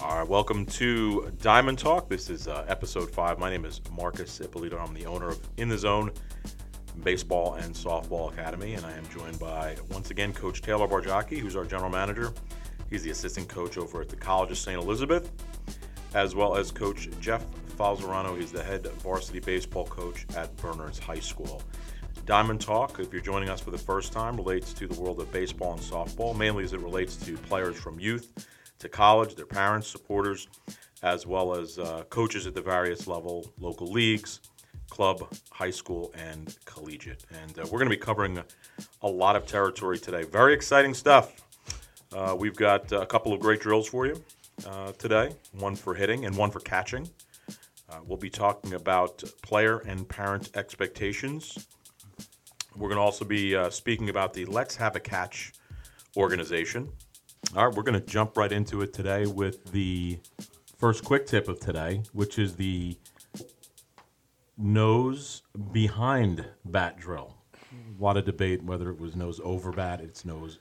All right, welcome to Diamond Talk. This is uh, episode five. My name is Marcus Ippolito. I'm the owner of In the Zone Baseball and Softball Academy, and I am joined by once again Coach Taylor Bargiacchi, who's our general manager. He's the assistant coach over at the College of St. Elizabeth, as well as Coach Jeff Falzerano. He's the head varsity baseball coach at Bernards High School. Diamond Talk, if you're joining us for the first time, relates to the world of baseball and softball, mainly as it relates to players from youth to college, their parents, supporters, as well as uh, coaches at the various level, local leagues, club, high school, and collegiate. And uh, we're going to be covering a lot of territory today. Very exciting stuff. Uh, we've got a couple of great drills for you uh, today one for hitting and one for catching. Uh, we'll be talking about player and parent expectations. We're going to also be uh, speaking about the Let's Have a Catch organization. All right, we're going to jump right into it today with the first quick tip of today, which is the nose behind bat drill. A lot of debate whether it was nose over bat, it's nose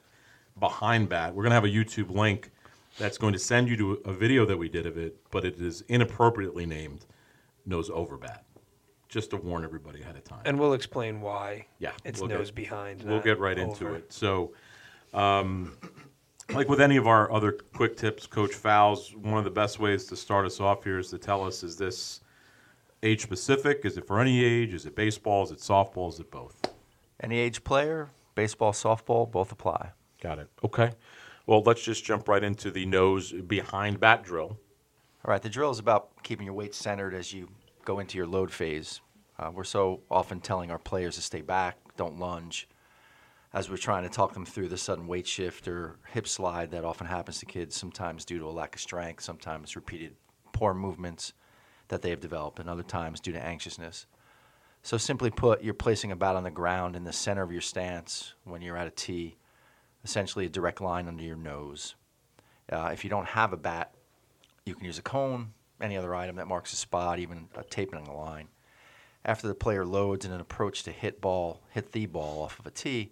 behind bat. We're going to have a YouTube link that's going to send you to a video that we did of it, but it is inappropriately named nose over bat. Just to warn everybody ahead of time. And we'll explain why Yeah, it's we'll nose get- behind. We'll get right into it. So, um, like with any of our other quick tips, Coach Fowles, one of the best ways to start us off here is to tell us: is this age specific? Is it for any age? Is it baseball? Is it softball? Is it both? Any age player, baseball, softball, both apply. Got it. Okay. Well, let's just jump right into the nose behind bat drill. All right, the drill is about keeping your weight centered as you go into your load phase. Uh, we're so often telling our players to stay back, don't lunge, as we're trying to talk them through the sudden weight shift or hip slide that often happens to kids, sometimes due to a lack of strength, sometimes repeated poor movements that they have developed, and other times due to anxiousness. So, simply put, you're placing a bat on the ground in the center of your stance when you're at a tee, essentially a direct line under your nose. Uh, if you don't have a bat, you can use a cone, any other item that marks a spot, even a taping a line. After the player loads in an approach to hit ball, hit the ball off of a tee,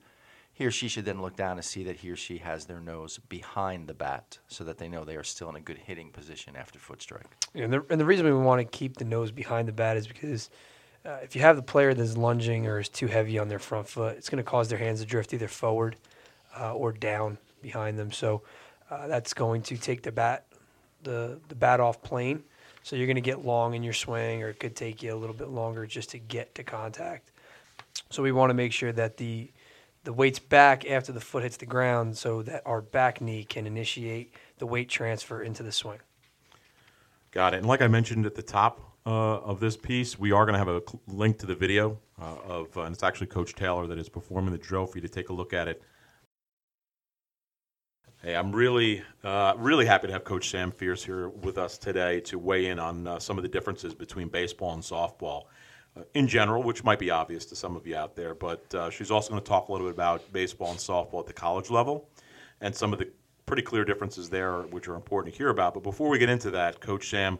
he or she should then look down and see that he or she has their nose behind the bat so that they know they are still in a good hitting position after foot strike. And the, and the reason we want to keep the nose behind the bat is because uh, if you have the player that's lunging or is too heavy on their front foot, it's going to cause their hands to drift either forward uh, or down behind them. So uh, that's going to take the bat the the bat off plane. So you're going to get long in your swing, or it could take you a little bit longer just to get to contact. So we want to make sure that the the weight's back after the foot hits the ground, so that our back knee can initiate the weight transfer into the swing. Got it. And like I mentioned at the top uh, of this piece, we are going to have a cl- link to the video uh, of, uh, and it's actually Coach Taylor that is performing the drill for you to take a look at it. Hey, I'm really, uh, really happy to have Coach Sam Fierce here with us today to weigh in on uh, some of the differences between baseball and softball in general, which might be obvious to some of you out there. But uh, she's also going to talk a little bit about baseball and softball at the college level and some of the pretty clear differences there, which are important to hear about. But before we get into that, Coach Sam,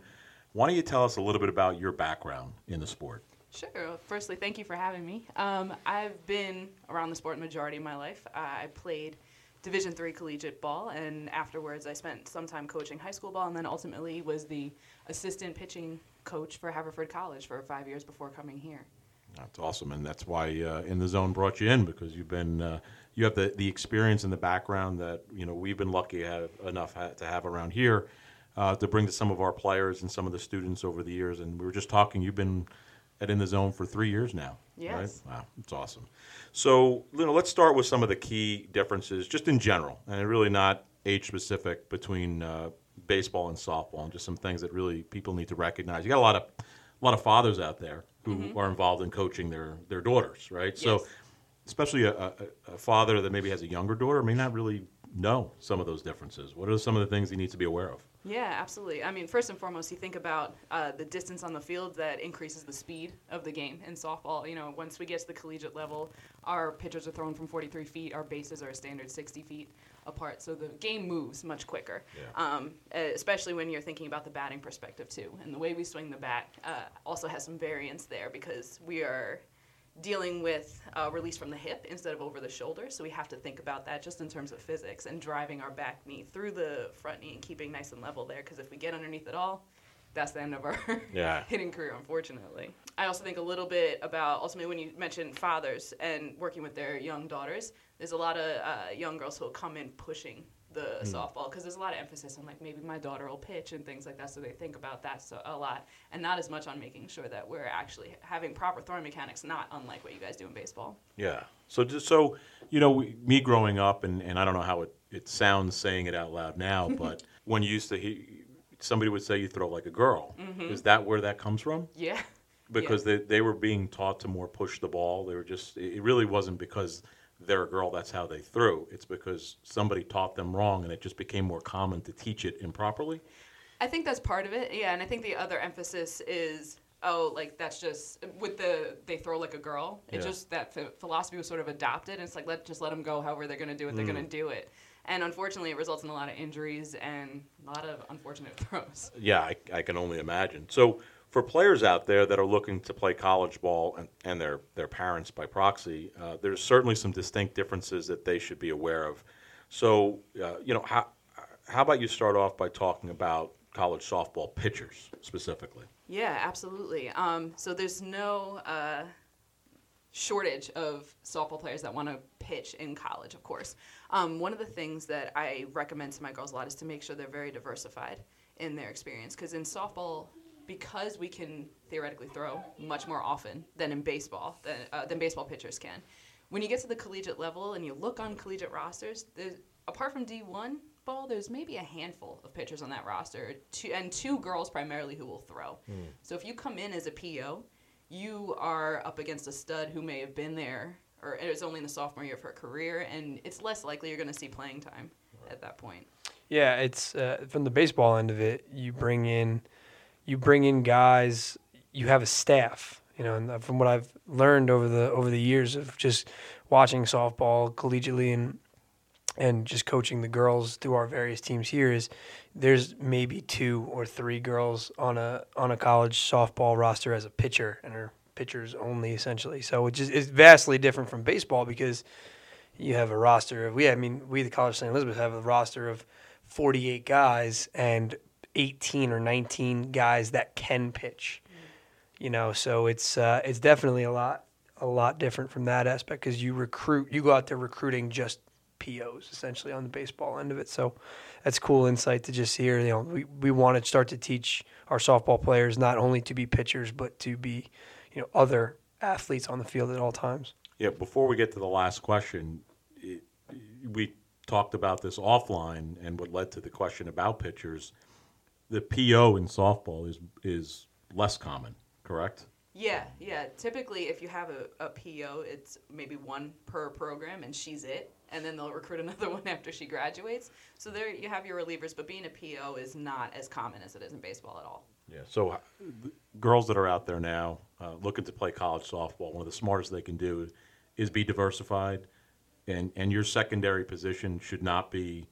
why don't you tell us a little bit about your background in the sport? Sure. Firstly, thank you for having me. Um, I've been around the sport majority of my life. Uh, I played Division three collegiate ball, and afterwards, I spent some time coaching high school ball, and then ultimately was the assistant pitching coach for Haverford College for five years before coming here. That's awesome, and that's why uh, In the Zone brought you in because you've been uh, you have the, the experience and the background that you know we've been lucky have, enough ha- to have around here uh, to bring to some of our players and some of the students over the years. And we were just talking. You've been at In the Zone for three years now. Yes. Right? Wow, it's awesome. So you know, let's start with some of the key differences, just in general, and really not age specific between uh, baseball and softball, and just some things that really people need to recognize. You got a lot of a lot of fathers out there who are involved in coaching their their daughters, right? So, especially a, a, a father that maybe has a younger daughter may not really know some of those differences. What are some of the things he needs to be aware of? Yeah, absolutely. I mean, first and foremost, you think about uh, the distance on the field that increases the speed of the game in softball. You know, once we get to the collegiate level, our pitchers are thrown from 43 feet, our bases are a standard 60 feet apart, so the game moves much quicker. Yeah. Um, especially when you're thinking about the batting perspective too, and the way we swing the bat uh, also has some variance there because we are dealing with uh, release from the hip instead of over the shoulder. So we have to think about that just in terms of physics and driving our back knee through the front knee and keeping nice and level there. Because if we get underneath it all, that's the end of our Yeah. hitting career, unfortunately. I also think a little bit about ultimately when you mentioned fathers and working with their young daughters. There's a lot of uh, young girls who will come in pushing the hmm. softball because there's a lot of emphasis on like maybe my daughter will pitch and things like that, so they think about that so, a lot, and not as much on making sure that we're actually having proper throwing mechanics, not unlike what you guys do in baseball. Yeah. So just so you know, we, me growing up, and, and I don't know how it, it sounds saying it out loud now, but when you used to he, somebody would say you throw like a girl. Mm-hmm. Is that where that comes from? Yeah. Because they, they were being taught to more push the ball. They were just it really wasn't because they're a girl that's how they threw. It's because somebody taught them wrong and it just became more common to teach it improperly. I think that's part of it. Yeah, and I think the other emphasis is oh, like that's just with the they throw like a girl. It Yeah. just that ph- philosophy was sort of adopted, and it's like let just let them go. However they're gonna do it, they're gonna mm. do it. And unfortunately, it results in a lot of injuries and a lot of unfortunate throws. Yeah, I, I can only imagine. So for players out there that are looking to play college ball and, and their, their parents by proxy, uh, there's certainly some distinct differences that they should be aware of. So, uh, you know, how, how about you start off by talking about college softball pitchers specifically? Yeah, absolutely. Um, so there's no uh, shortage of softball players that want to pitch in college, of course. Um, one of the things that I recommend to my girls a lot is to make sure they're very diversified in their experience. Because in softball, because we can theoretically throw much more often than in baseball, than, uh, than baseball pitchers can, when you get to the collegiate level and you look on collegiate rosters, apart from D1 ball, there's maybe a handful of pitchers on that roster, two, and two girls primarily who will throw. So if you come in as a PO, you are up against a stud who may have been there or is only in the sophomore year of her career, and it's less likely you're going to see playing time at that point. Yeah, it's uh, from the baseball end of it. You bring in, you bring in guys. You have a staff, you know. And from what I've learned over the over the years of just watching softball collegiately and and just coaching the girls through our various teams here is there's maybe two or three girls on a on a college softball roster as a pitcher and are pitchers only essentially. So it just it's vastly different from baseball because you have a roster of we I mean we the College of St. Elizabeth have a roster of 48 guys and 18 or 19 guys that can pitch. You know, so it's uh, it's definitely a lot a lot different from that aspect because you recruit you go out there recruiting just POs essentially on the baseball end of it. So that's cool insight to just hear. You know, we, we want to start to teach our softball players not only to be pitchers but to be, you know, other athletes on the field at all times. Yeah, before we get to the last question, it, we talked about this offline and what led to the question about pitchers. The PO in softball is is less common, correct? Yeah, yeah. Typically, if you have a, a PO, it's maybe one per program, and she's it. And then they'll recruit another one after she graduates. So there you have your relievers, but being a PO is not as common as it is in baseball at all. Yeah. So, uh, girls that are out there now uh, looking to play college softball, one of the smartest they can do is be diversified, and and your secondary position should not be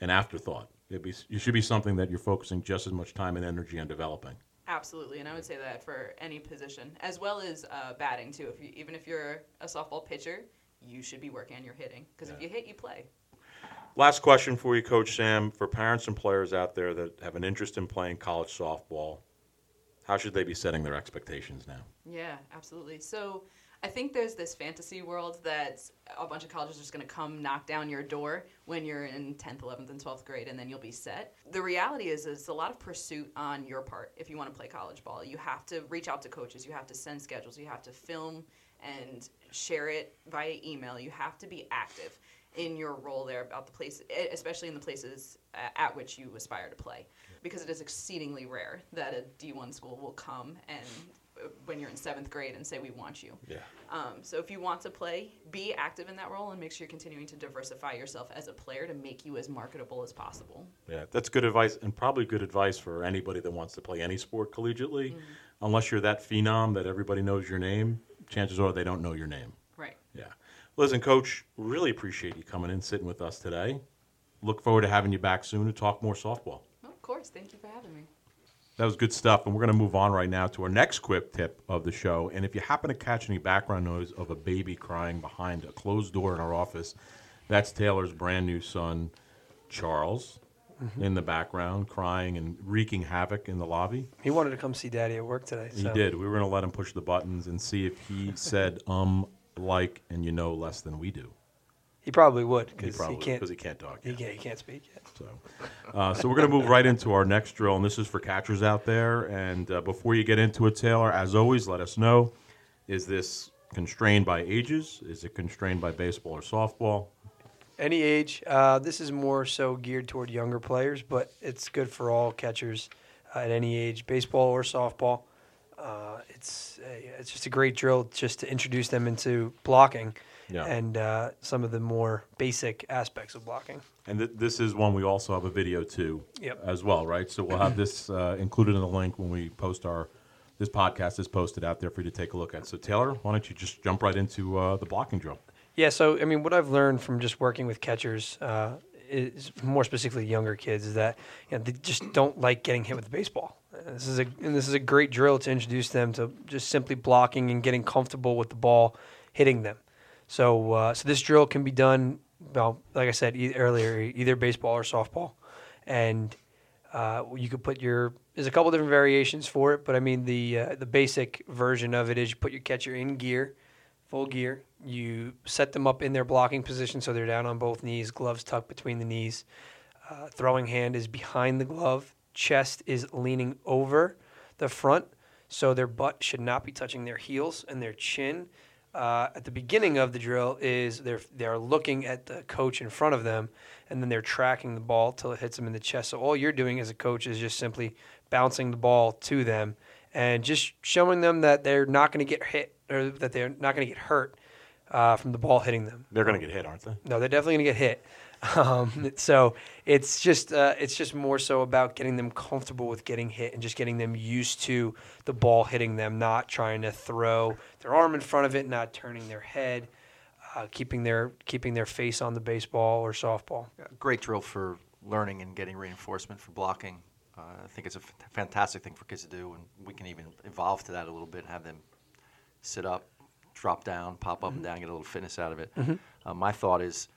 an afterthought. It be you should be something that you're focusing just as much time and energy on developing. Absolutely, and I would say that for any position, as well as uh, batting too. If you, even if you're a softball pitcher, you should be working on your hitting because if you hit, you play. Last question for you, Coach Sam. For parents and players out there that have an interest in playing college softball, how should they be setting their expectations now? Yeah, absolutely. So I think there's this fantasy world that a bunch of colleges are just going to come knock down your door when you're in 10th, 11th, and 12th grade, and then you'll be set. The reality is, is a lot of pursuit on your part if you want to play college ball. You have to reach out to coaches. You have to send schedules. You have to film and share it via email. You have to be active in your role there about the place, especially in the places at which you aspire to play, because it is exceedingly rare that a D1 school will come and when you're in seventh grade and say we want you. Yeah. Um, so if you want to play, be active in that role and make sure you're continuing to diversify yourself as a player to make you as marketable as possible. Yeah, that's good advice, and probably good advice for anybody that wants to play any sport collegiately. Unless you're that phenom that everybody knows your name, chances are they don't know your name. Right. Yeah. Listen, Coach, really appreciate you coming in, sitting with us today. Look forward to having you back soon to talk more softball. Well, of course. Thank you for having me. That was good stuff. And we're going to move on right now to our next quip tip of the show. And if you happen to catch any background noise of a baby crying behind a closed door in our office, that's Taylor's brand new son, Charles, in the background, crying and wreaking havoc in the lobby. He wanted to come see Daddy at work today. He so. did. We were going to let him push the buttons and see if he said um, like, and you know less than we do. He probably would because he, probably can't. because he can't talk. He yet. can't, he can't speak yet. So, uh, so we're going to move right into our next drill, and this is for catchers out there. And uh, before you get into it, Taylor, as always, let us know: is this constrained by ages? Is it constrained by baseball or softball? Any age. Uh, this is more so geared toward younger players, but it's good for all catchers uh, at any age, baseball or softball. Uh, it's a, it's just a great drill just to introduce them into blocking Yeah. and uh, some of the more basic aspects of blocking. And th- this is one we also have a video to Yep. as well, right? So we'll have this uh, included in the link when we post our. This podcast is posted out there for you to take a look at. So Taylor, why don't you just jump right into uh, the blocking drill? Yeah, so I mean, what I've learned from just working with catchers, uh, is more specifically younger kids, is that you know, they just don't like getting hit with the baseball. This is a and this is a great drill to introduce them to just simply blocking and getting comfortable with the ball hitting them. So uh, so this drill can be done, well, like I said e- earlier, either baseball or softball, and uh, you could put your there's a couple different variations for it, but I mean the uh, the basic version of it is you put your catcher in gear, full gear. You set them up in their blocking position so they're down on both knees, gloves tucked between the knees. Uh, throwing hand is behind the glove. Chest is leaning over the front, so their butt should not be touching their heels, and their chin uh, at the beginning of the drill is they're they're looking at the coach in front of them, and then they're tracking the ball till it hits them in the chest. So all you're doing as a coach is just simply bouncing the ball to them and just showing them that they're not going to get hit or that they're not going to get hurt uh, from the ball hitting them. They're going to get hit, aren't they? No, they're definitely going to get hit. Um, so it's just uh, it's just more so about getting them comfortable with getting hit and just getting them used to the ball hitting them, not trying to throw their arm in front of it, not turning their head, uh, keeping their keeping their face on the baseball or softball. Great drill for learning and getting reinforcement for blocking. Uh, I think it's a f- fantastic thing for kids to do, and we can even evolve to that a little bit and have them sit up, drop down, pop up and down, get a little fitness out of it. Uh, my thought is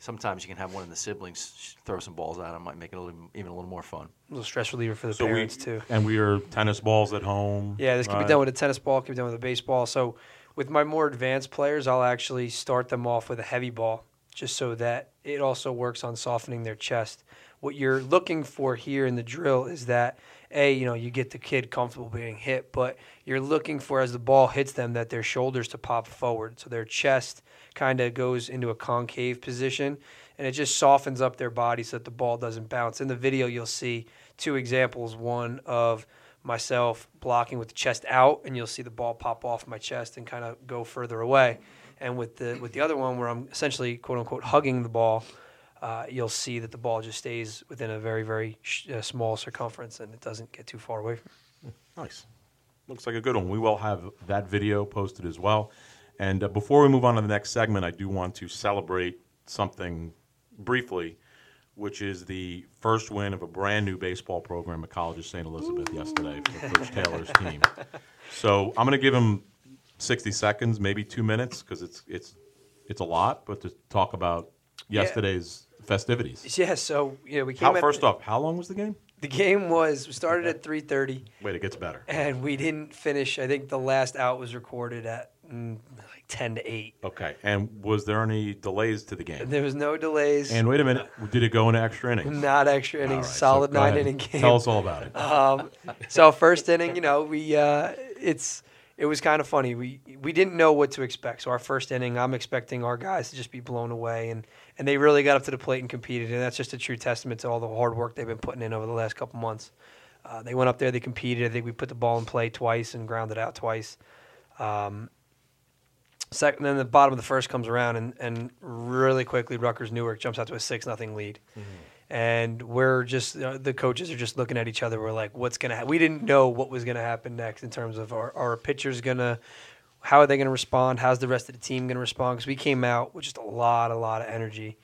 sometimes you can have one of the siblings throw some balls at them, might make it a little, even a little more fun. A little stress reliever for the So we parents too. and we are tennis balls at home. Yeah, this can be done with a tennis ball, can be done with a baseball. So with my more advanced players, I'll actually start them off with a heavy ball, just so that it also works on softening their chest. What you're looking for here in the drill is that a you know you get the kid comfortable being hit, but you're looking for as the ball hits them that their shoulders to pop forward, so their chest kind of goes into a concave position, and it just softens up their body so that the ball doesn't bounce. In the video, you'll see two examples: one of myself blocking with the chest out, and you'll see the ball pop off my chest and kind of go further away. And with the with the other one, where I'm essentially quote unquote hugging the ball, uh, you'll see that the ball just stays within a very very sh- uh, small circumference and it doesn't get too far away. Nice. Looks like a good one. We will have that video posted as well. And uh, before we move on to the next segment, I do want to celebrate something briefly, which is the first win of a brand new baseball program at College of St. Elizabeth yesterday for Coach Taylor's team. So I'm going to give him 60 seconds, maybe two minutes, because it's it's it's a lot, but to talk about Yeah. yesterday's festivities. Yeah, so you know we came How, at first off, how long was the game? the game was we started at 3:30 Wait, it gets better. and we didn't finish. I think the last out was recorded at like 10 to 8. Okay. And was there any delays to the game? There was no delays. And wait a minute, did it go into extra innings? not extra All innings, right, so solid go nine ahead. inning game. Tell us all about it. Um, so first inning, you know, we uh, it's it was kind of funny. We we didn't know what to expect. So our first inning, I'm expecting our guys to just be blown away, and and they really got up to the plate and competed, and that's just a true testament to all the hard work they've been putting in over the last couple months. Uh, they went up there, they competed. I think we put the ball in play twice and grounded out twice. Um, second, then the bottom of the first comes around, and, and really quickly, Rutgers Newark jumps out to a six nothing lead and we're just uh, the coaches are just looking at each other. We're like, what's gonna? Ha-? We didn't know what was gonna happen next in terms of our our pitchers gonna, how are they gonna respond? How's the rest of the team gonna respond? Because we came out with just a lot, a lot of energy,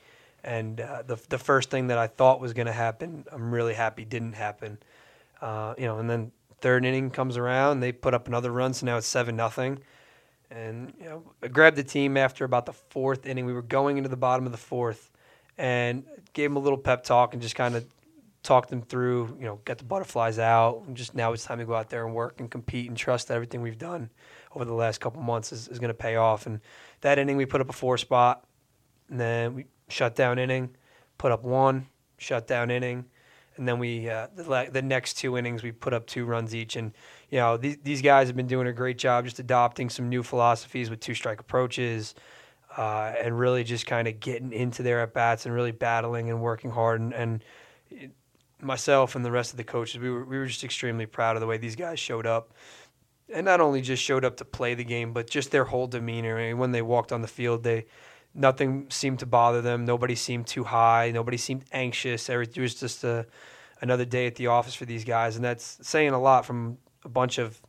and uh, the the first thing that I thought was gonna happen, I'm really happy didn't happen. Uh, you know, and then third inning comes around, they put up another run, so now it's seven nothing. And you know, I grabbed the team after about the fourth inning. We were going into the bottom of the fourth, and gave them a little pep talk and just kind of talked them through. You know, get the butterflies out. And just now it's time to go out there and work and compete and trust that everything we've done over the last couple months is, is going to pay off. And that inning, we put up a four spot, and then we shut down inning, put up one, shut down inning, and then we uh, the, the next two innings we put up two runs each. And you know these these guys have been doing a great job just adopting some new philosophies with two strike approaches. Uh, and really just kind of getting into their at bats and really battling and working hard and, and myself and the rest of the coaches we were we were just extremely proud of the way these guys showed up and not only just showed up to play the game, but just their whole demeanor. I mean, when they walked on the field, they nothing seemed to bother them. Nobody seemed too high. Nobody seemed anxious. It was just a, another day at the office for these guys, and that's saying a lot from a bunch of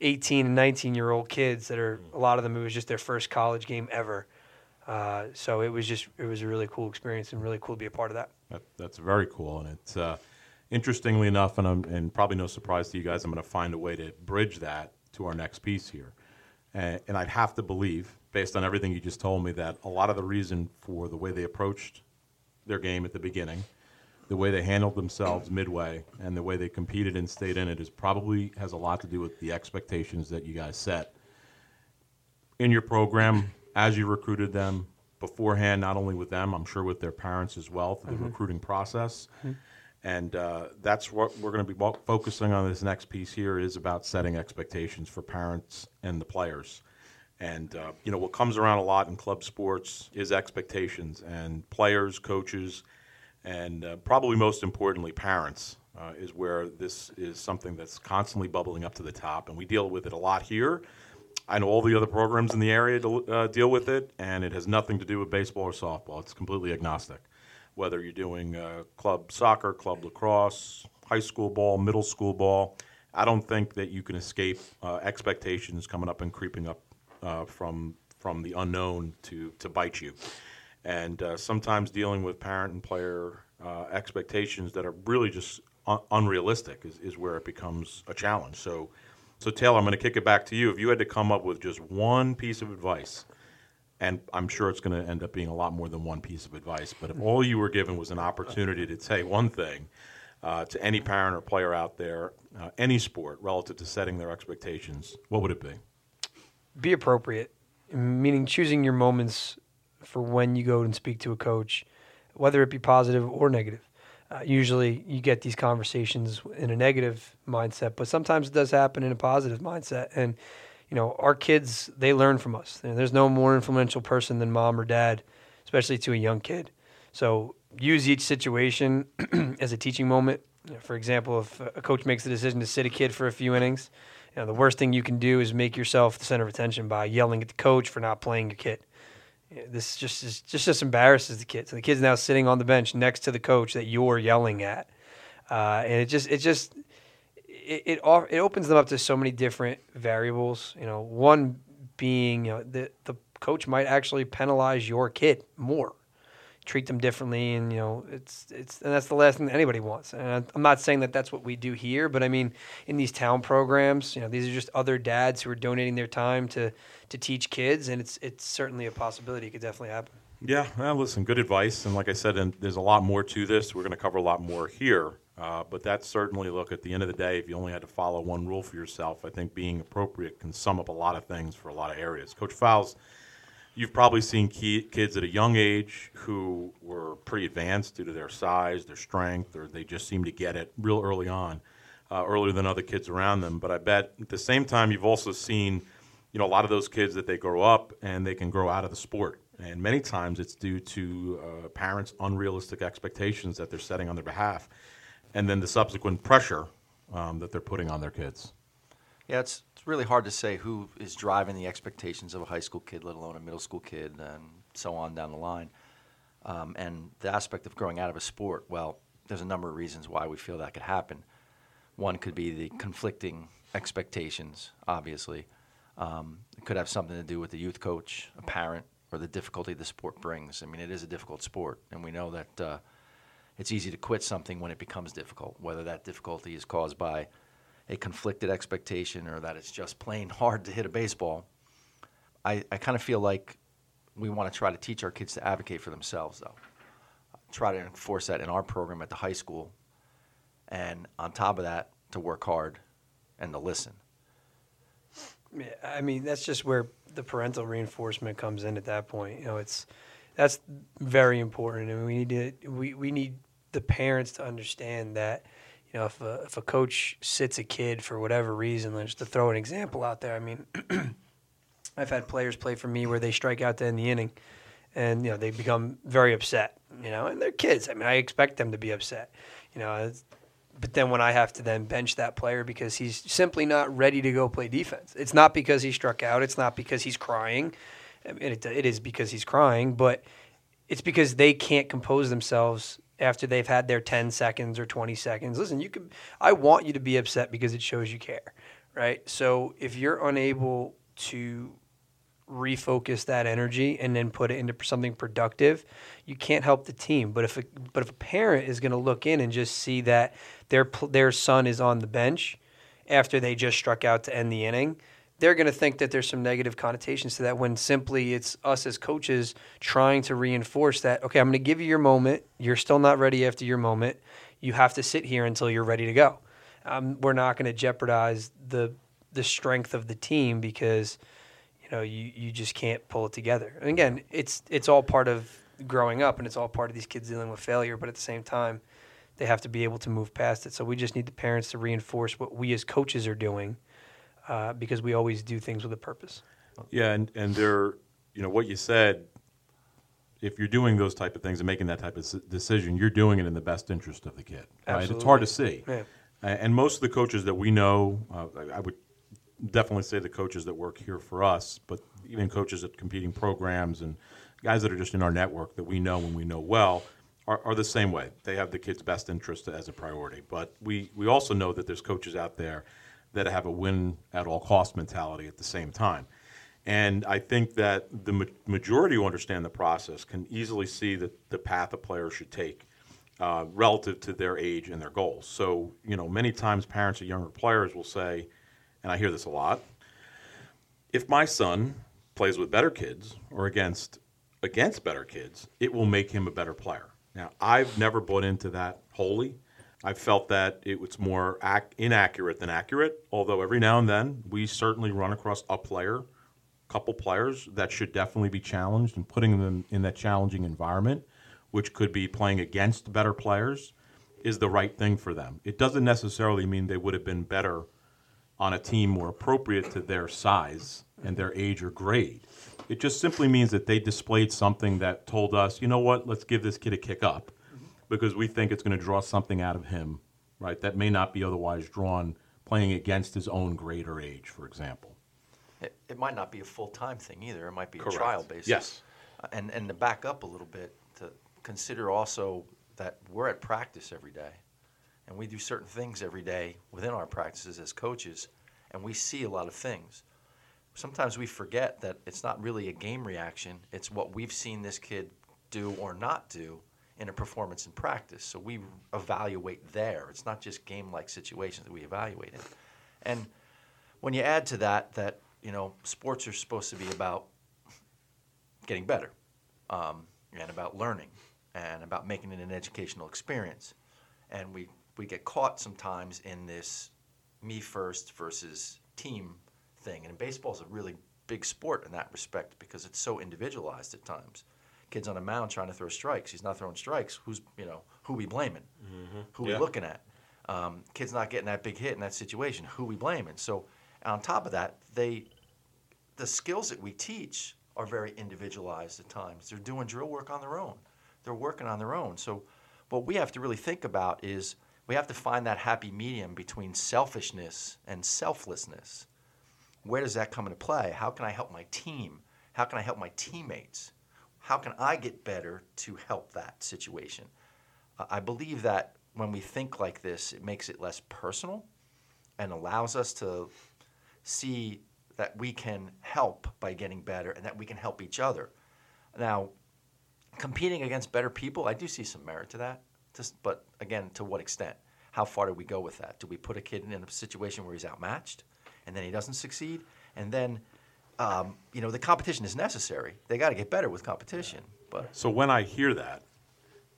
18 and 19 year old kids that are a lot of them. It was just their first college game ever. Uh, so it was just it was a really cool experience and really cool to be a part of that. that that's very cool, and it's. Uh, interestingly enough, and, I'm, and probably no surprise to you guys, I'm going to find a way to bridge that to our next piece here. And, and I'd have to believe, based on everything you just told me, that a lot of the reason for the way they approached their game at the beginning, the way they handled themselves midway, and the way they competed and stayed in it is probably has a lot to do with the expectations that you guys set in your program as you recruited them beforehand, not only with them, I'm sure with their parents as well through the recruiting process. And uh, that's what we're going to be focusing on this next piece here is about setting expectations for parents and the players. And, uh, you know, what comes around a lot in club sports is expectations, and players, coaches, and uh, probably most importantly, parents uh, is where this is something that's constantly bubbling up to the top. And we deal with it a lot here. I know all the other programs in the area to, uh, deal with it, and it has nothing to do with baseball or softball. It's completely agnostic whether you're doing uh, club soccer, club lacrosse, high school ball, middle school ball. I don't think that you can escape uh, expectations coming up and creeping up uh, from from the unknown to to bite you. And uh, sometimes dealing with parent and player uh, expectations that are really just un- unrealistic is, is where it becomes a challenge. So, so Taylor, I'm going to kick it back to you. If you had to come up with just one piece of advice and I'm sure it's going to end up being a lot more than one piece of advice. But if all you were given was an opportunity to say one thing uh, to any parent or player out there, uh, any sport, relative to setting their expectations, what would it be? Be appropriate, meaning choosing your moments for when you go and speak to a coach, whether it be positive or negative. Uh, usually, you get these conversations in a negative mindset, but sometimes it does happen in a positive mindset. And you know, our kids, they learn from us. There's no more influential person than mom or dad, especially to a young kid. So use each situation as a teaching moment. For example, if a coach makes the decision to sit a kid for a few innings, you know, the worst thing you can do is make yourself the center of attention by yelling at the coach for not playing your kid. This just, just just just embarrasses the kid. So the kid's now sitting on the bench next to the coach that you're yelling at, uh, and it just it just it, it it opens them up to so many different variables. You know, one being you know the the coach might actually penalize your kid more, treat them differently, and you know it's it's and that's the last thing that anybody wants. And I'm not saying that that's what we do here, but I mean in these town programs, you know, these are just other dads who are donating their time to to teach kids, and it's it's certainly a possibility. It could definitely happen. Yeah, well, listen, good advice. And like I said, and there's a lot more to this. We're going to cover a lot more here. Uh, but that's certainly, look, at the end of the day, if you only had to follow one rule for yourself, I think being appropriate can sum up a lot of things for a lot of areas. Coach Fowles, you've probably seen key, kids at a young age who were pretty advanced due to their size, their strength, or they just seem to get it real early on, uh, earlier than other kids around them. But I bet at the same time, you've also seen, you know, a lot of those kids that they grow up and they can grow out of the sport. And many times it's due to uh, parents' unrealistic expectations that they're setting on their behalf and then the subsequent pressure um, that they're putting on their kids. Yeah, it's, it's really hard to say who is driving the expectations of a high school kid, let alone a middle school kid, and so on down the line. Um, and the aspect of growing out of a sport, well, there's a number of reasons why we feel that could happen. One could be the conflicting expectations, obviously. Um, it could have something to do with the youth coach, a parent, or the difficulty the sport brings. I mean, it is a difficult sport, and we know that. Uh, it's easy to quit something when it becomes difficult, whether that difficulty is caused by a conflicted expectation or that it's just plain hard to hit a baseball. I, I kind of feel like we want to try to teach our kids to advocate for themselves, though. Try to enforce that in our program at the high school. And on top of that, to work hard and to listen. I mean, that's just where the parental reinforcement comes in at that point. You know, it's that's very important, and we need to we, we need the parents to understand that. You know, if a, if a coach sits a kid for whatever reason, just to throw an example out there, I mean, I've had players play for me where they strike out to end the inning, and you know they become very upset. You know, and they're kids. I mean, I expect them to be upset. You know, but then when I have to then bench that player because he's simply not ready to go play defense, it's not because he struck out. It's not because he's crying. I mean, it, it is because he's crying, but it's because they can't compose themselves after they've had their 10 seconds or 20 seconds. Listen, you can I want you to be upset because it shows you care, right? So if you're unable to refocus that energy and then put it into something productive, you can't help the team. But if a, but if a parent is going to look in and just see that their their son is on the bench after they just struck out to end the inning, they're going to think that there's some negative connotations to that when simply it's us as coaches trying to reinforce that okay, I'm going to give you your moment. You're still not ready after your moment. You have to sit here until you're ready to go. Um, we're not going to jeopardize the the strength of the team because you know you, you just can't pull it together. And again, it's it's all part of growing up and it's all part of these kids dealing with failure, but at the same time, they have to be able to move past it. So we just need the parents to reinforce what we as coaches are doing uh, because we always do things with a purpose. Yeah, and and there, you know, what you said. If you're doing those type of things and making that type of decision, you're doing it in the best interest of the kid. Right? It's hard to see. Yeah. And most of the coaches that we know, uh, I would definitely say the coaches that work here for us, but even coaches at competing programs and guys that are just in our network that we know and we know well are, are the same way. They have the kid's best interest as a priority. But we, we also know that there's coaches out there that have a win at all cost mentality at the same time. And I think that the ma- majority who understand the process can easily see that the path a player should take uh, relative to their age and their goals. So, you know, many times parents of younger players will say, and I hear this a lot, if my son plays with better kids or against against better kids, it will make him a better player. Now, I've never bought into that wholly. I felt that it was more ac- inaccurate than accurate, although every now and then we certainly run across a player, couple players that should definitely be challenged and putting them in that challenging environment, which could be playing against better players, is the right thing for them. It doesn't necessarily mean they would have been better on a team more appropriate to their size and their age or grade. It just simply means that they displayed something that told us, you know what, let's give this kid a kick up because we think it's going to draw something out of him, right, that may not be otherwise drawn playing against his own grade or age, for example. It, it might not be a full time thing either. It might be Correct. a trial basis. Yes. Uh, And and to back up a little bit, to consider also that we're at practice every day, and we do certain things every day within our practices as coaches, and we see a lot of things. Sometimes we forget that it's not really a game reaction; it's what we've seen this kid do or not do in a performance in practice. So we evaluate there. It's not just game-like situations that we evaluate in, and when you add to that that you know sports are supposed to be about getting better um, and about learning and about making it an educational experience and we we get caught sometimes in this me first versus team thing. And baseball is a really big sport in that respect because it's so individualized at times. Kids on a mound trying to throw strikes. He's not throwing strikes. Who's you know who we blaming? Who Yeah. we looking at? Um, kids not getting that big hit in that situation. Who we blaming? So on top of that they the skills that we teach are very individualized at times. They're doing drill work on their own. They're working on their own. So what we have to really think about is we have to find that happy medium between selfishness and selflessness. Where does that come into play? How can I help my team? How can I help my teammates? How can I get better to help that situation? I believe that when we think like this, it makes it less personal and allows us to see that we can help by getting better and that we can help each other. Now, competing against better people, I do see some merit to that. Just, but again, to what extent? How far do we go with that? Do we put a kid in a situation where he's outmatched, and then he doesn't succeed, and then, um, you know, the competition is necessary. They got to get better with competition. But So when I hear that,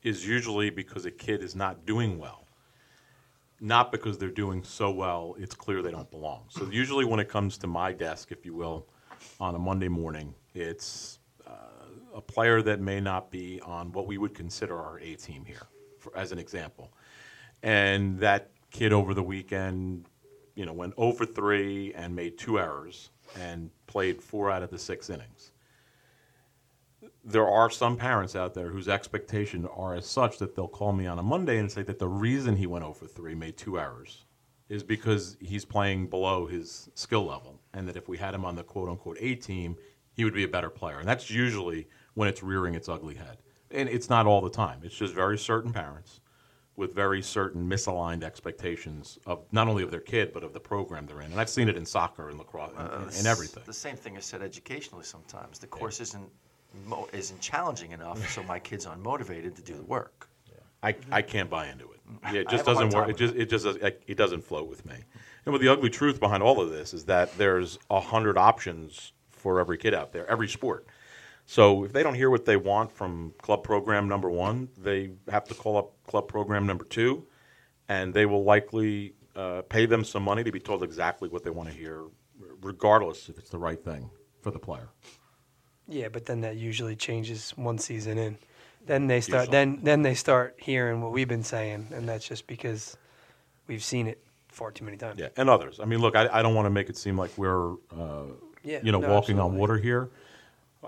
is usually because a kid is not doing well, not because they're doing so well. It's clear they don't belong. So usually when it comes to my desk, if you will, on a Monday morning, it's uh, a player that may not be on what we would consider our A team here, for, as an example, and that kid over the weekend, you know, went oh over three and made two errors and played four out of the six innings there are some parents out there whose expectations are as such that they'll call me on a Monday and say that the reason he went oh over 3, made two errors, is because he's playing below his skill level, and that if we had him on the quote unquote A team, he would be a better player. And that's usually when it's rearing its ugly head. And it's not all the time, it's just very certain parents with very certain misaligned expectations of not only of their kid, but of the program they're in. And I've seen it in soccer and lacrosse and, and- and everything. The same thing is said educationally sometimes. The course isn't mo- isn't challenging enough, so my kid's unmotivated to do the work. I, I can't buy into it. Yeah, it just have a hard doesn't work. It just it just it doesn't float with me. And with the ugly truth behind all of this is that there's a hundred options for every kid out there, every sport. So if they don't hear what they want from club program number one, they have to call up club program number two, and they will likely uh, pay them some money to be told exactly what they want to hear, regardless if it's the right thing for the player. Yeah, but then that usually changes one season in. Then they start. Usually. Then then they start hearing what we've been saying, and that's just because we've seen it far too many times. Yeah, and others. I mean, look, I, I don't want to make it seem like we're, uh, Yeah, you know, no, walking on water here.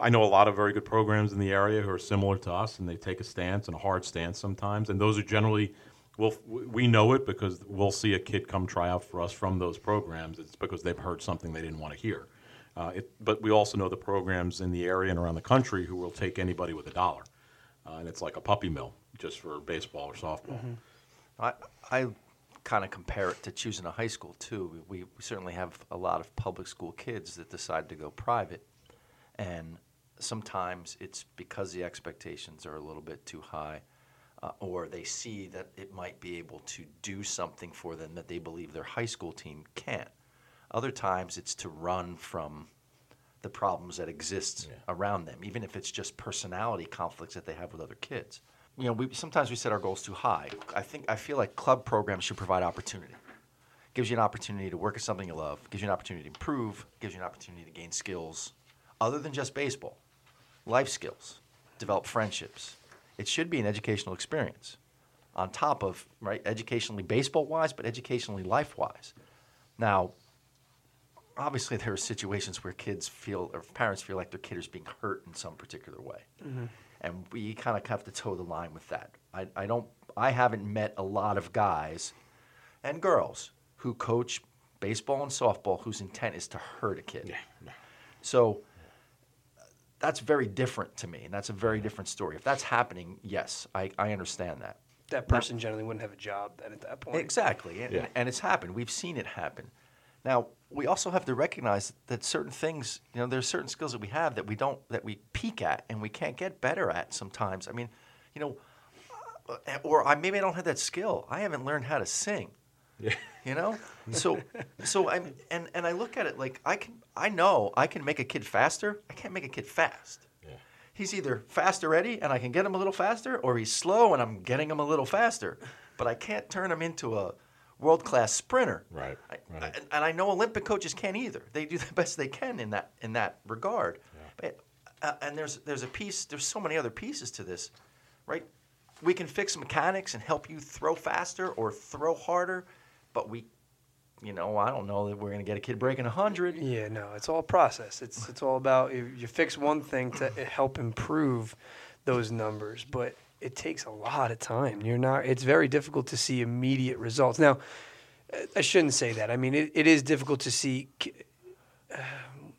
I know a lot of very good programs in the area who are similar to us, and they take a stance and a hard stance sometimes. And those are generally, we'll, we know it because we'll see a kid come try out for us from those programs. It's because they've heard something they didn't want to hear. Uh, it, but we also know the programs in the area and around the country who will take anybody with a dollar, uh, and it's like a puppy mill just for baseball or softball. I, I kind of compare it to choosing a high school too. We, we certainly have a lot of public school kids that decide to go private, and sometimes it's because the expectations are a little bit too high, uh, or they see that it might be able to do something for them that they believe their high school team can't. Other times it's to run from the problems that exist around them, even if it's just personality conflicts that they have with other kids. You know, we sometimes we set our goals too high. I think I feel like club programs should provide opportunity. Gives you an opportunity to work at something you love. Gives you an opportunity to improve. Gives you an opportunity to gain skills, other than just baseball, life skills, develop friendships. It should be an educational experience, on top of right educationally baseball wise, but educationally life wise. Now, obviously there are situations where kids feel or parents feel like their kid is being hurt in some particular way. And we kind of have to toe the line with that. I, I don't i haven't met a lot of guys and girls who coach baseball and softball whose intent is to hurt a kid. So uh, that's very different to me and that's a very different story if that's happening yes i, I understand that That person generally wouldn't have a job then at that point. Exactly, and, Yeah. and it's happened. We've seen it happen. Now we also have to recognize that certain things, you know, there's certain skills that we have that we don't, that we peak at, and we can't get better at sometimes. I mean, you know, uh, or I maybe I don't have that skill. I haven't learned how to sing. Yeah. You know, so so I'm and and I look at it like I can I know I can make a kid faster. I can't make a kid fast. Yeah. He's either fast already and I can get him a little faster, or he's slow and I'm getting him a little faster. But I can't turn him into a world class sprinter. Right, I, right. and, and I know Olympic coaches can't either. They do the best they can in that in that regard. But uh, and there's there's a piece. There's so many other pieces to this, right? We can fix mechanics and help you throw faster or throw harder, but we, you know, I don't know that we're going to get a kid breaking hundred. Yeah, no, it's all process. It's it's all about you, you fix one thing to help improve those numbers, but it takes a lot of time. You're not. It's very difficult to see immediate results. Now, uh, I shouldn't say that. I mean, it, it is difficult to see c- um,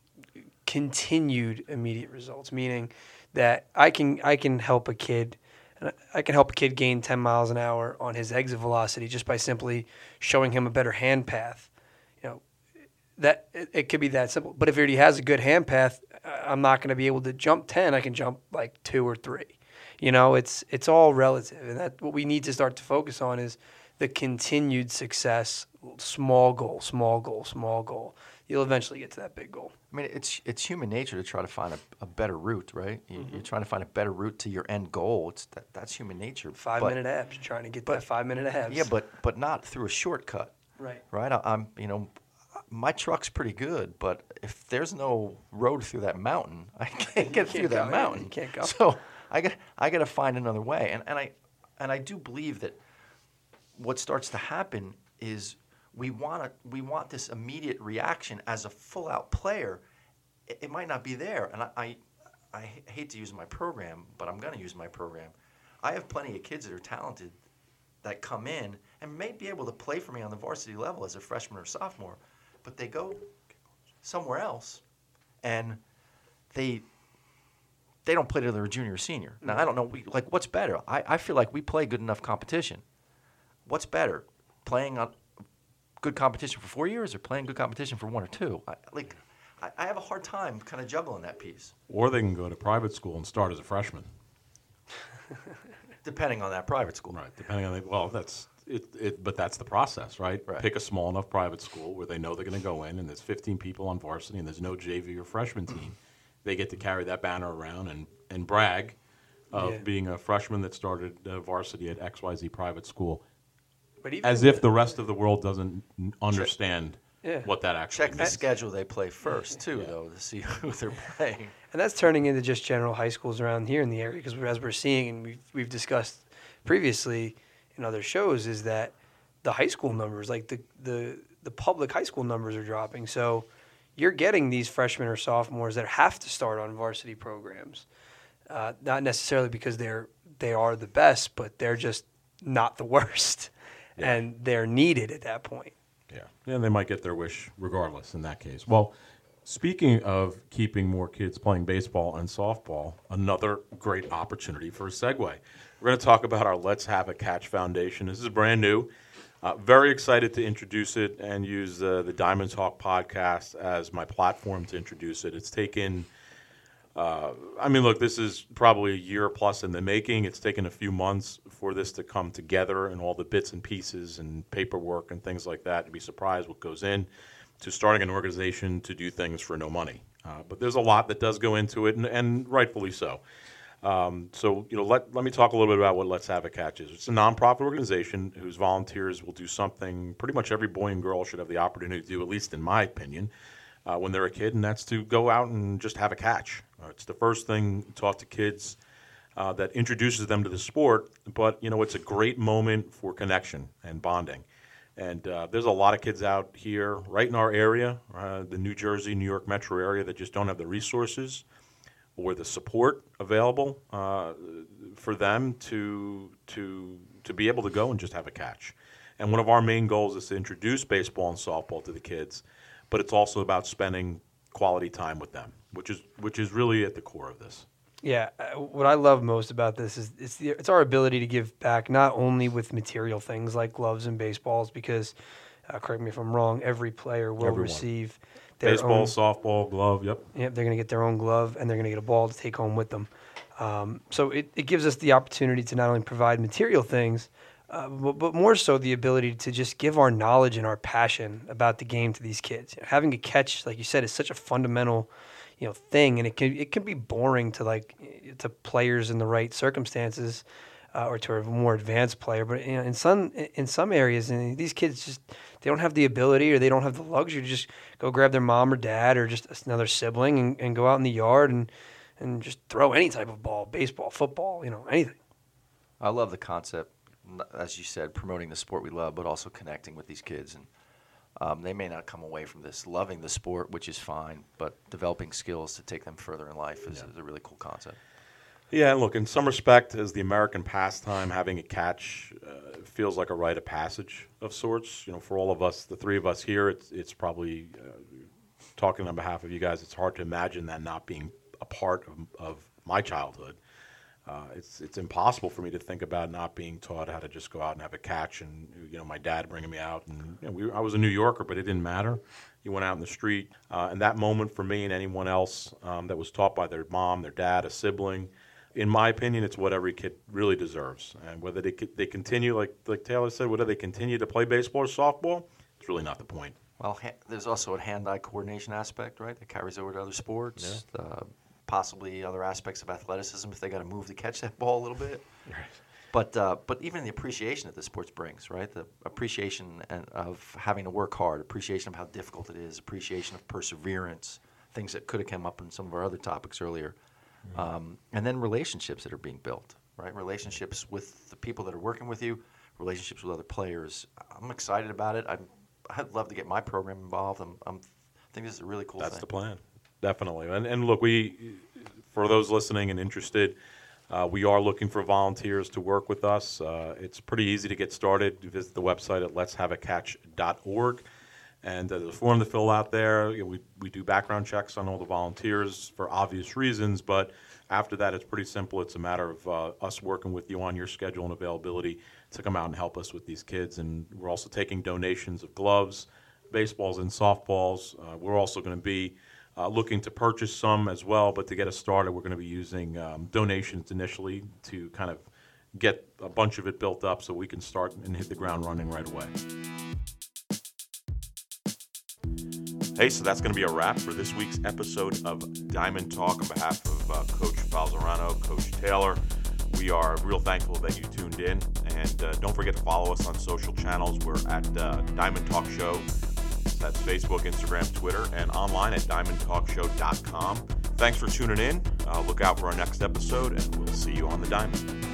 continued immediate results, meaning that I can I can help a kid. I can help a kid gain 10 miles an hour on his exit velocity just by simply showing him a better hand path. You know, that it, it could be that simple. But if he already has a good hand path, I'm not going to be able to jump 10. I can jump like two or three. You know, it's it's all relative, and that what we need to start to focus on is the continued success. Small goal, small goal, small goal. You'll eventually get to that big goal. I mean, it's it's human nature to try to find a, a better route, right? You, mm-hmm. You're trying to find a better route to your end goal. It's that, that's human nature. Five but, minute abs. Trying to get but- that five minute abs. Yeah, but but not through a shortcut, right. right? I, I'm you know, my truck's pretty good, but if there's no road through that mountain, I can't get can't through that mountain. yeah, you can't go. So I got I got to find another way, and and I and I do believe that what starts to happen is we want to we want this immediate reaction as a full out player. It, it might not be there, and I I hate to use my program, but I'm going to use my program. I have plenty of kids that are talented that come in and may be able to play for me on the varsity level as a freshman or sophomore, but they go somewhere else and they they don't play till they're a junior or senior. Now I mm-hmm. don't know we, like what's better. I, I feel like we play good enough competition. What's better, playing on good competition for four years or playing good competition for one or two? I, like I, I have a hard time kind of juggling that piece, Or they can go to private school and start as a freshman. depending on that private school. Right, depending on the, well, that's it, it. But that's the process, right? Right. Pick a small enough private school where they know they're going to go in, and there's 15 people on varsity, and there's no JV or freshman team. They get to carry that banner around and and brag of Yeah. being a freshman that started uh, varsity at XYZ private school, But even as if the rest of the world doesn't n- understand Yeah. what that actually Check the means. schedule they play first too, Yeah. though, to see who they're playing. and that's turning into just general high schools around here in the area because as we're seeing and we've, we've discussed previously in other shows is that the high school numbers like the, the the public high school numbers are dropping so you're getting these freshmen or sophomores that have to start on varsity programs uh, not necessarily because they're they are the best but they're just not the worst Yeah. and they're needed at that point Yeah, and they might get their wish regardless in that case. Well, speaking of keeping more kids playing baseball and softball, another great opportunity for a segue. We're going to talk about our Let's Have a Catch Foundation. This is brand new. Uh, very excited to introduce it and use uh, the Diamond Talk podcast as my platform to introduce it. It's taken I mean, look, this is probably a year plus in the making. It's taken a few months for this to come together and all the bits and pieces and paperwork and things like that. You'd be surprised what goes in to starting an organization to do things for no money. Uh, but there's a lot that does go into it, and, and rightfully so. Um, so, you know, let, let me talk a little bit about what Let's Have a Catch is. It's a nonprofit organization whose volunteers will do something pretty much every boy and girl should have the opportunity to do, at least in my opinion, uh, when they're a kid, and that's to go out and just have a catch. Uh, it's the first thing taught to kids uh, that introduces them to the sport, but, you know, it's a great moment for connection and bonding. And uh, there's a lot of kids out here, right in our area, uh, the New Jersey, New York metro area, that just don't have the resources or the support available uh, for them to to to be able to go and just have a catch. And one of our main goals is to introduce baseball and softball to the kids, but it's also about spending quality time with them, which is which is really at the core of this. Yeah, uh, what I love most about this is it's the, it's our ability to give back not only with material things like gloves and baseballs because uh, correct me if I'm wrong, every player will Everyone. receive their Baseball, own, softball, glove, yep. Yep, they're going to get their own glove and they're going to get a ball to take home with them. Um, so it, it gives us the opportunity to not only provide material things, uh, but, but more so the ability to just give our knowledge and our passion about the game to these kids. You know, having a catch, like you said, is such a fundamental, you know, thing, and it can it can be boring to like to players in the right circumstances. Uh, or to a more advanced player, but you know, in some in some areas, and these kids just they don't have the ability or they don't have the luxury to just go grab their mom or dad or just another sibling and, and go out in the yard and and just throw any type of ball, baseball, football, you know, anything. I love the concept, as you said, promoting the sport we love, but also connecting with these kids. And um, they may not come away from this loving the sport, which is fine, but developing skills to take them further in life is, is a really cool concept. Yeah, and look, in some respect, as the American pastime, having a catch uh, feels like a rite of passage of sorts. You know, for all of us, the three of us here, it's it's probably uh, talking on behalf of you guys. It's hard to imagine that not being a part of, of my childhood. Uh, it's it's impossible for me to think about not being taught how to just go out and have a catch, and you know, my dad bringing me out, and you know, we, I was a New Yorker, but it didn't matter. You went out in the street, uh, and that moment for me and anyone else um, that was taught by their mom, their dad, a sibling in my opinion, it's what every kid really deserves. And whether they they continue, like like Taylor said, whether they continue to play baseball or softball, it's really not the point. Well, ha- there's also a hand-eye coordination aspect, right? That carries over to other sports. Yeah. Uh, possibly other aspects of athleticism if they got to move to catch that ball a little bit. Right. But uh, but even the appreciation that the sports brings, right? The appreciation of having to work hard, appreciation of how difficult it is, appreciation of perseverance, things that could have come up in some of our other topics earlier, mm-hmm. um, and then relationships that are being built, right? Relationships with the people that are working with you, relationships with other players. I'm excited about it. I'm, I'd love to get my program involved. I'm, I'm I think this is a really cool thing. That's thing. the plan, definitely. And, and look, we, for those listening and interested, uh, we are looking for volunteers to work with us. Uh, it's pretty easy to get started. Visit the website at letshaveacatch.org. And uh, there's a form to fill out there. You know, we, we do background checks on all the volunteers for obvious reasons, but after that, it's pretty simple. It's a matter of uh, us working with you on your schedule and availability to come out and help us with these kids. And we're also taking donations of gloves, baseballs, and softballs. Uh, we're also going to be uh, looking to purchase some as well, but to get us started, we're going to be using um, donations initially to kind of get a bunch of it built up so we can start and hit the ground running right away. Hey, so that's going to be a wrap for this week's episode of Diamond Talk. On behalf of uh, Coach Falzarano, Coach Taylor, we are real thankful that you tuned in. And uh, don't forget to follow us on social channels. We're at uh, Diamond Talk Show. That's Facebook, Instagram, Twitter, and online at diamondtalkshow.com. Thanks for tuning in. Uh, look out for our next episode, and we'll see you on the Diamond.